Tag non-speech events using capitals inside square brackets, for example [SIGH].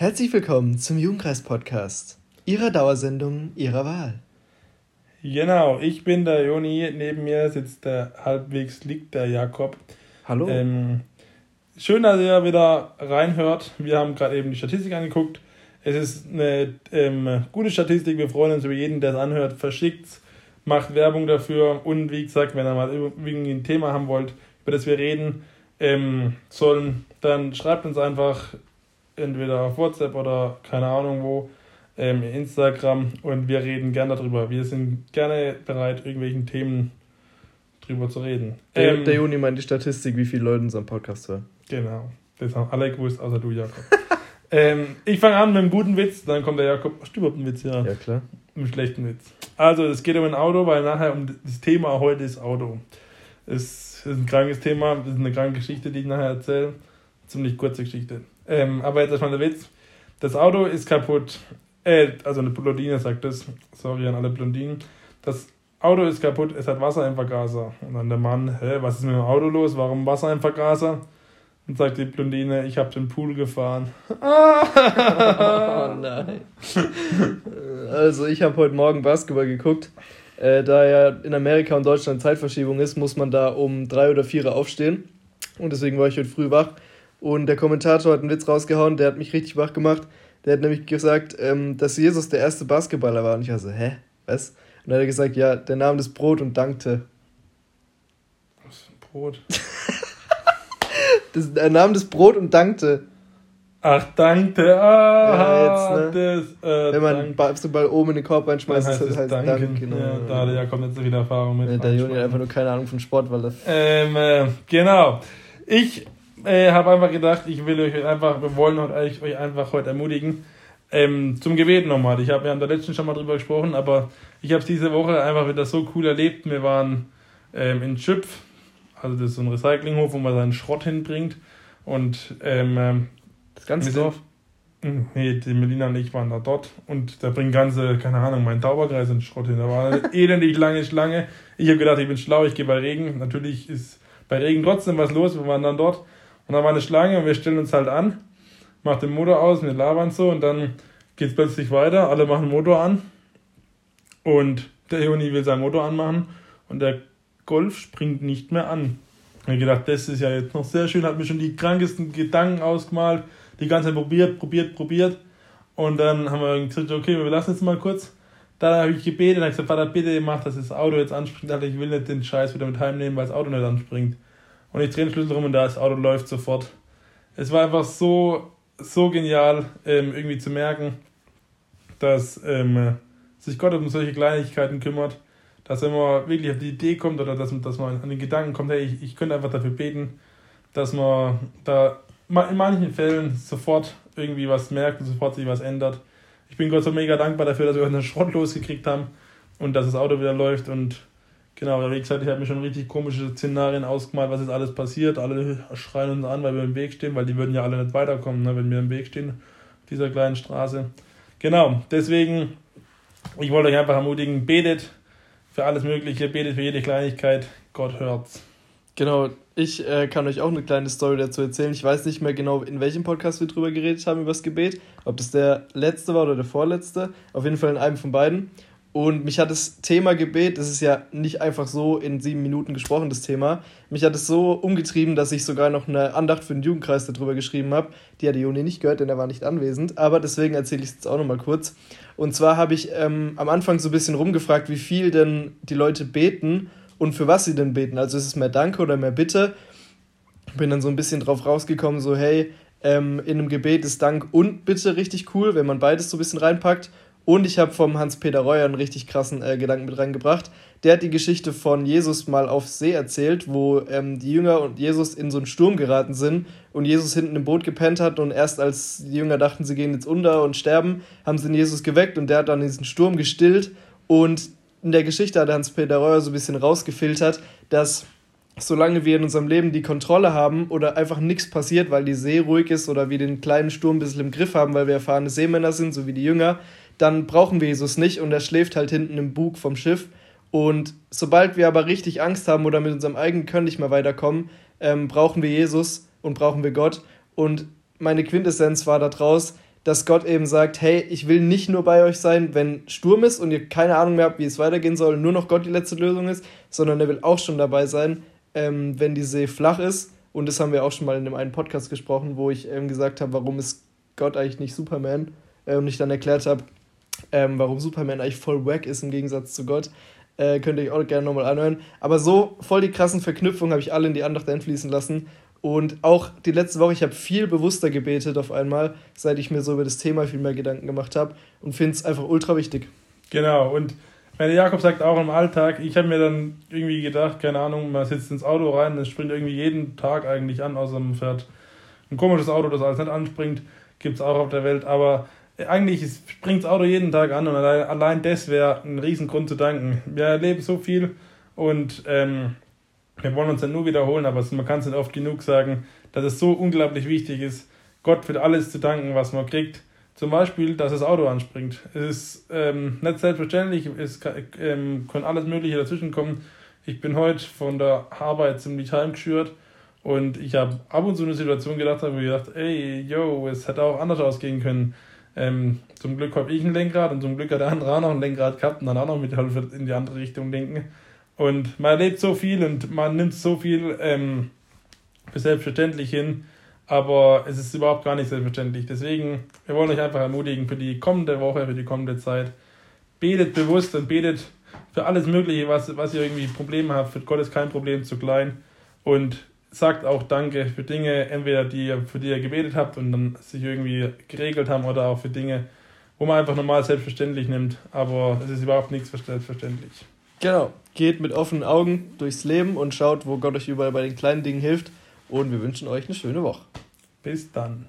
Herzlich willkommen zum Jugendkreis-Podcast, Ihrer Dauersendung Ihrer Wahl. Genau, ich bin der Joni, neben mir sitzt der halbwegs liegt der Jakob. Hallo. Ähm, schön, dass ihr wieder reinhört. Wir haben gerade eben die Statistik angeguckt. Es ist eine ähm, gute Statistik. Wir freuen uns über jeden, der es anhört. Verschickt macht Werbung dafür. Und wie gesagt, wenn ihr mal irgendwie ein Thema haben wollt, über das wir reden ähm, sollen, dann schreibt uns einfach entweder auf WhatsApp oder keine Ahnung wo, ähm, Instagram und wir reden gerne darüber. Wir sind gerne bereit, irgendwelchen Themen drüber zu reden. Der, ähm, der Juni meint die Statistik, wie viele Leute unseren Podcast hören. Genau, das haben alle gewusst, außer du, Jakob. [LAUGHS] ähm, ich fange an mit einem guten Witz, dann kommt der Jakob. Hast du überhaupt einen Witz? Ja, ja klar. Mit einem schlechten Witz. Also, es geht um ein Auto, weil nachher um das Thema heute ist Auto. Es ist ein krankes Thema, das ist eine kranke Geschichte, die ich nachher erzähle. Ziemlich kurze Geschichte. Ähm, aber jetzt erstmal der Witz. Das Auto ist kaputt. Äh, also eine Blondine sagt das. Sorry an alle Blondinen. Das Auto ist kaputt, es hat Wasser im Vergaser. Und dann der Mann, hä, was ist mit dem Auto los? Warum Wasser im Vergaser? Und sagt die Blondine, ich habe den Pool gefahren. [LAUGHS] oh nein. Also ich habe heute Morgen Basketball geguckt. Äh, da ja in Amerika und Deutschland Zeitverschiebung ist, muss man da um drei oder vier aufstehen. Und deswegen war ich heute früh wach. Und der Kommentator hat einen Witz rausgehauen, der hat mich richtig wach gemacht. Der hat nämlich gesagt, ähm, dass Jesus der erste Basketballer war. Und ich war so, hä? Was? Und dann hat er gesagt, ja, der nahm das Brot und dankte. Was für ein Brot? [LAUGHS] das, er nahm das Brot und dankte. Ach, dankte. Ah, ja, jetzt, ne? das, äh, Wenn man. Basketball oben in den Korb reinschmeißt, ist das halt danken. Dank. Genau. Ja, da hat er ja kommt nicht so viel Erfahrung mit. Ja, der Juni hat einfach nur keine Ahnung von Sport, weil das. Ähm, äh, genau. Ich äh, habe einfach gedacht, ich will euch einfach, wir wollen euch, euch einfach heute ermutigen. Ähm, zum Gebet nochmal. Ich habe ja in der letzten schon mal drüber gesprochen, aber ich habe es diese Woche einfach wieder so cool erlebt. Wir waren ähm, in Schüpf, also das ist so ein Recyclinghof, wo man seinen Schrott hinbringt. Und ähm, ähm das ganze Dorf? Nee, die Melina und ich waren da dort und da bringen ganze, keine Ahnung, mein Tauberkreis in Schrott hin. Da war eine [LAUGHS] elendig lange Schlange. Ich habe gedacht, ich bin schlau, ich gehe bei Regen. Natürlich ist bei Regen trotzdem was los. Wir waren dann dort und dann war eine Schlange und wir stellen uns halt an, macht den Motor aus, wir labern so und dann geht es plötzlich weiter, alle machen Motor an und der Juni will seinen Motor anmachen und der Golf springt nicht mehr an. Ich habe gedacht, das ist ja jetzt noch sehr schön, hat mir schon die krankesten Gedanken ausgemalt, die ganze Zeit probiert, probiert, probiert. Und dann haben wir gesagt, okay, wir lassen jetzt mal kurz. Dann habe ich gebetet und habe gesagt, Vater, bitte mach, dass das Auto jetzt anspringt. Ich will nicht den Scheiß wieder mit heimnehmen, weil das Auto nicht anspringt. Und ich drehe den Schlüssel rum und das Auto läuft sofort. Es war einfach so, so genial, ähm, irgendwie zu merken, dass ähm, sich Gott um solche Kleinigkeiten kümmert, dass wenn man wirklich auf die Idee kommt oder dass, dass man an den Gedanken kommt, hey, ich, ich könnte einfach dafür beten, dass man da in manchen Fällen sofort irgendwie was merkt und sofort sich was ändert. Ich bin Gott so mega dankbar dafür, dass wir einen Schrott losgekriegt haben und dass das Auto wieder läuft und Genau, wie gesagt, ich habe mir schon richtig komische Szenarien ausgemalt, was jetzt alles passiert. Alle schreien uns an, weil wir im Weg stehen, weil die würden ja alle nicht weiterkommen, ne, wenn wir im Weg stehen auf dieser kleinen Straße. Genau, deswegen, ich wollte euch einfach ermutigen, betet für alles Mögliche, betet für jede Kleinigkeit, Gott hört's. Genau, ich äh, kann euch auch eine kleine Story dazu erzählen. Ich weiß nicht mehr genau, in welchem Podcast wir drüber geredet haben, über das Gebet. Ob das der letzte war oder der vorletzte. Auf jeden Fall in einem von beiden. Und mich hat das Thema Gebet, das ist ja nicht einfach so in sieben Minuten gesprochen, das Thema. Mich hat es so umgetrieben, dass ich sogar noch eine Andacht für den Jugendkreis darüber geschrieben habe. Die hat die Juni nicht gehört, denn er war nicht anwesend. Aber deswegen erzähle ich es jetzt auch nochmal kurz. Und zwar habe ich ähm, am Anfang so ein bisschen rumgefragt, wie viel denn die Leute beten und für was sie denn beten. Also ist es mehr Danke oder mehr Bitte? Bin dann so ein bisschen drauf rausgekommen, so hey, ähm, in einem Gebet ist Dank und Bitte richtig cool, wenn man beides so ein bisschen reinpackt. Und ich habe vom Hans-Peter Reuer einen richtig krassen äh, Gedanken mit reingebracht. Der hat die Geschichte von Jesus mal auf See erzählt, wo ähm, die Jünger und Jesus in so einen Sturm geraten sind und Jesus hinten im Boot gepennt hat und erst als die Jünger dachten, sie gehen jetzt unter und sterben, haben sie den Jesus geweckt und der hat dann diesen Sturm gestillt und in der Geschichte hat Hans-Peter Reuer so ein bisschen rausgefiltert, dass solange wir in unserem Leben die Kontrolle haben oder einfach nichts passiert, weil die See ruhig ist oder wir den kleinen Sturm ein bisschen im Griff haben, weil wir erfahrene Seemänner sind, so wie die Jünger, dann brauchen wir Jesus nicht und er schläft halt hinten im Bug vom Schiff. Und sobald wir aber richtig Angst haben oder mit unserem eigenen Können nicht mehr weiterkommen, ähm, brauchen wir Jesus und brauchen wir Gott. Und meine Quintessenz war daraus, dass Gott eben sagt, hey, ich will nicht nur bei euch sein, wenn Sturm ist und ihr keine Ahnung mehr habt, wie es weitergehen soll, nur noch Gott die letzte Lösung ist, sondern er will auch schon dabei sein, ähm, wenn die See flach ist. Und das haben wir auch schon mal in dem einen Podcast gesprochen, wo ich ähm, gesagt habe, warum ist Gott eigentlich nicht Superman? Äh, und ich dann erklärt habe, ähm, warum Superman eigentlich voll wack ist im Gegensatz zu Gott. Äh, könnt ihr euch auch gerne nochmal anhören. Aber so voll die krassen Verknüpfungen habe ich alle in die Andacht einfließen lassen. Und auch die letzte Woche, ich habe viel bewusster gebetet auf einmal, seit ich mir so über das Thema viel mehr Gedanken gemacht habe und finde es einfach ultra wichtig. Genau, und meine Jakob sagt auch im Alltag, ich habe mir dann irgendwie gedacht, keine Ahnung, man sitzt ins Auto rein, es springt irgendwie jeden Tag eigentlich an, außer man fährt ein komisches Auto, das alles nicht anspringt, gibt es auch auf der Welt, aber eigentlich springt das Auto jeden Tag an und allein, das wäre ein Riesengrund zu danken. Wir erleben so viel und ähm, wir wollen uns dann nur wiederholen, aber man kann es nicht oft genug sagen, dass es so unglaublich wichtig ist, Gott für alles zu danken, was man kriegt. Zum Beispiel, dass das Auto anspringt. Es ist ähm, nicht selbstverständlich, es kann, ähm, kann alles Mögliche dazwischen kommen. Ich bin heute von der Arbeit ziemlich heimgeschürt und ich habe ab und zu eine Situation gedacht, wo ich gedacht, ey, yo, es hätte auch anders ausgehen können. Ähm, zum Glück habe ich ein Lenkrad und zum Glück hat der andere auch noch ein Lenkrad gehabt und dann auch noch mithelfen in die andere Richtung denken. Und man erlebt so viel und man nimmt so viel ähm, für selbstverständlich hin, aber es ist überhaupt gar nicht selbstverständlich. Deswegen, wir wollen euch einfach ermutigen für die kommende Woche, für die kommende Zeit. Betet bewusst und betet für alles Mögliche, was, was ihr irgendwie Probleme habt. Für Gott ist kein Problem zu klein. Und sagt auch Danke für Dinge, entweder die für die ihr gebetet habt und dann sich irgendwie geregelt haben oder auch für Dinge, wo man einfach normal selbstverständlich nimmt. Aber es ist überhaupt nichts selbstverständlich. Genau. Geht mit offenen Augen durchs Leben und schaut, wo Gott euch überall bei den kleinen Dingen hilft. Und wir wünschen euch eine schöne Woche. Bis dann.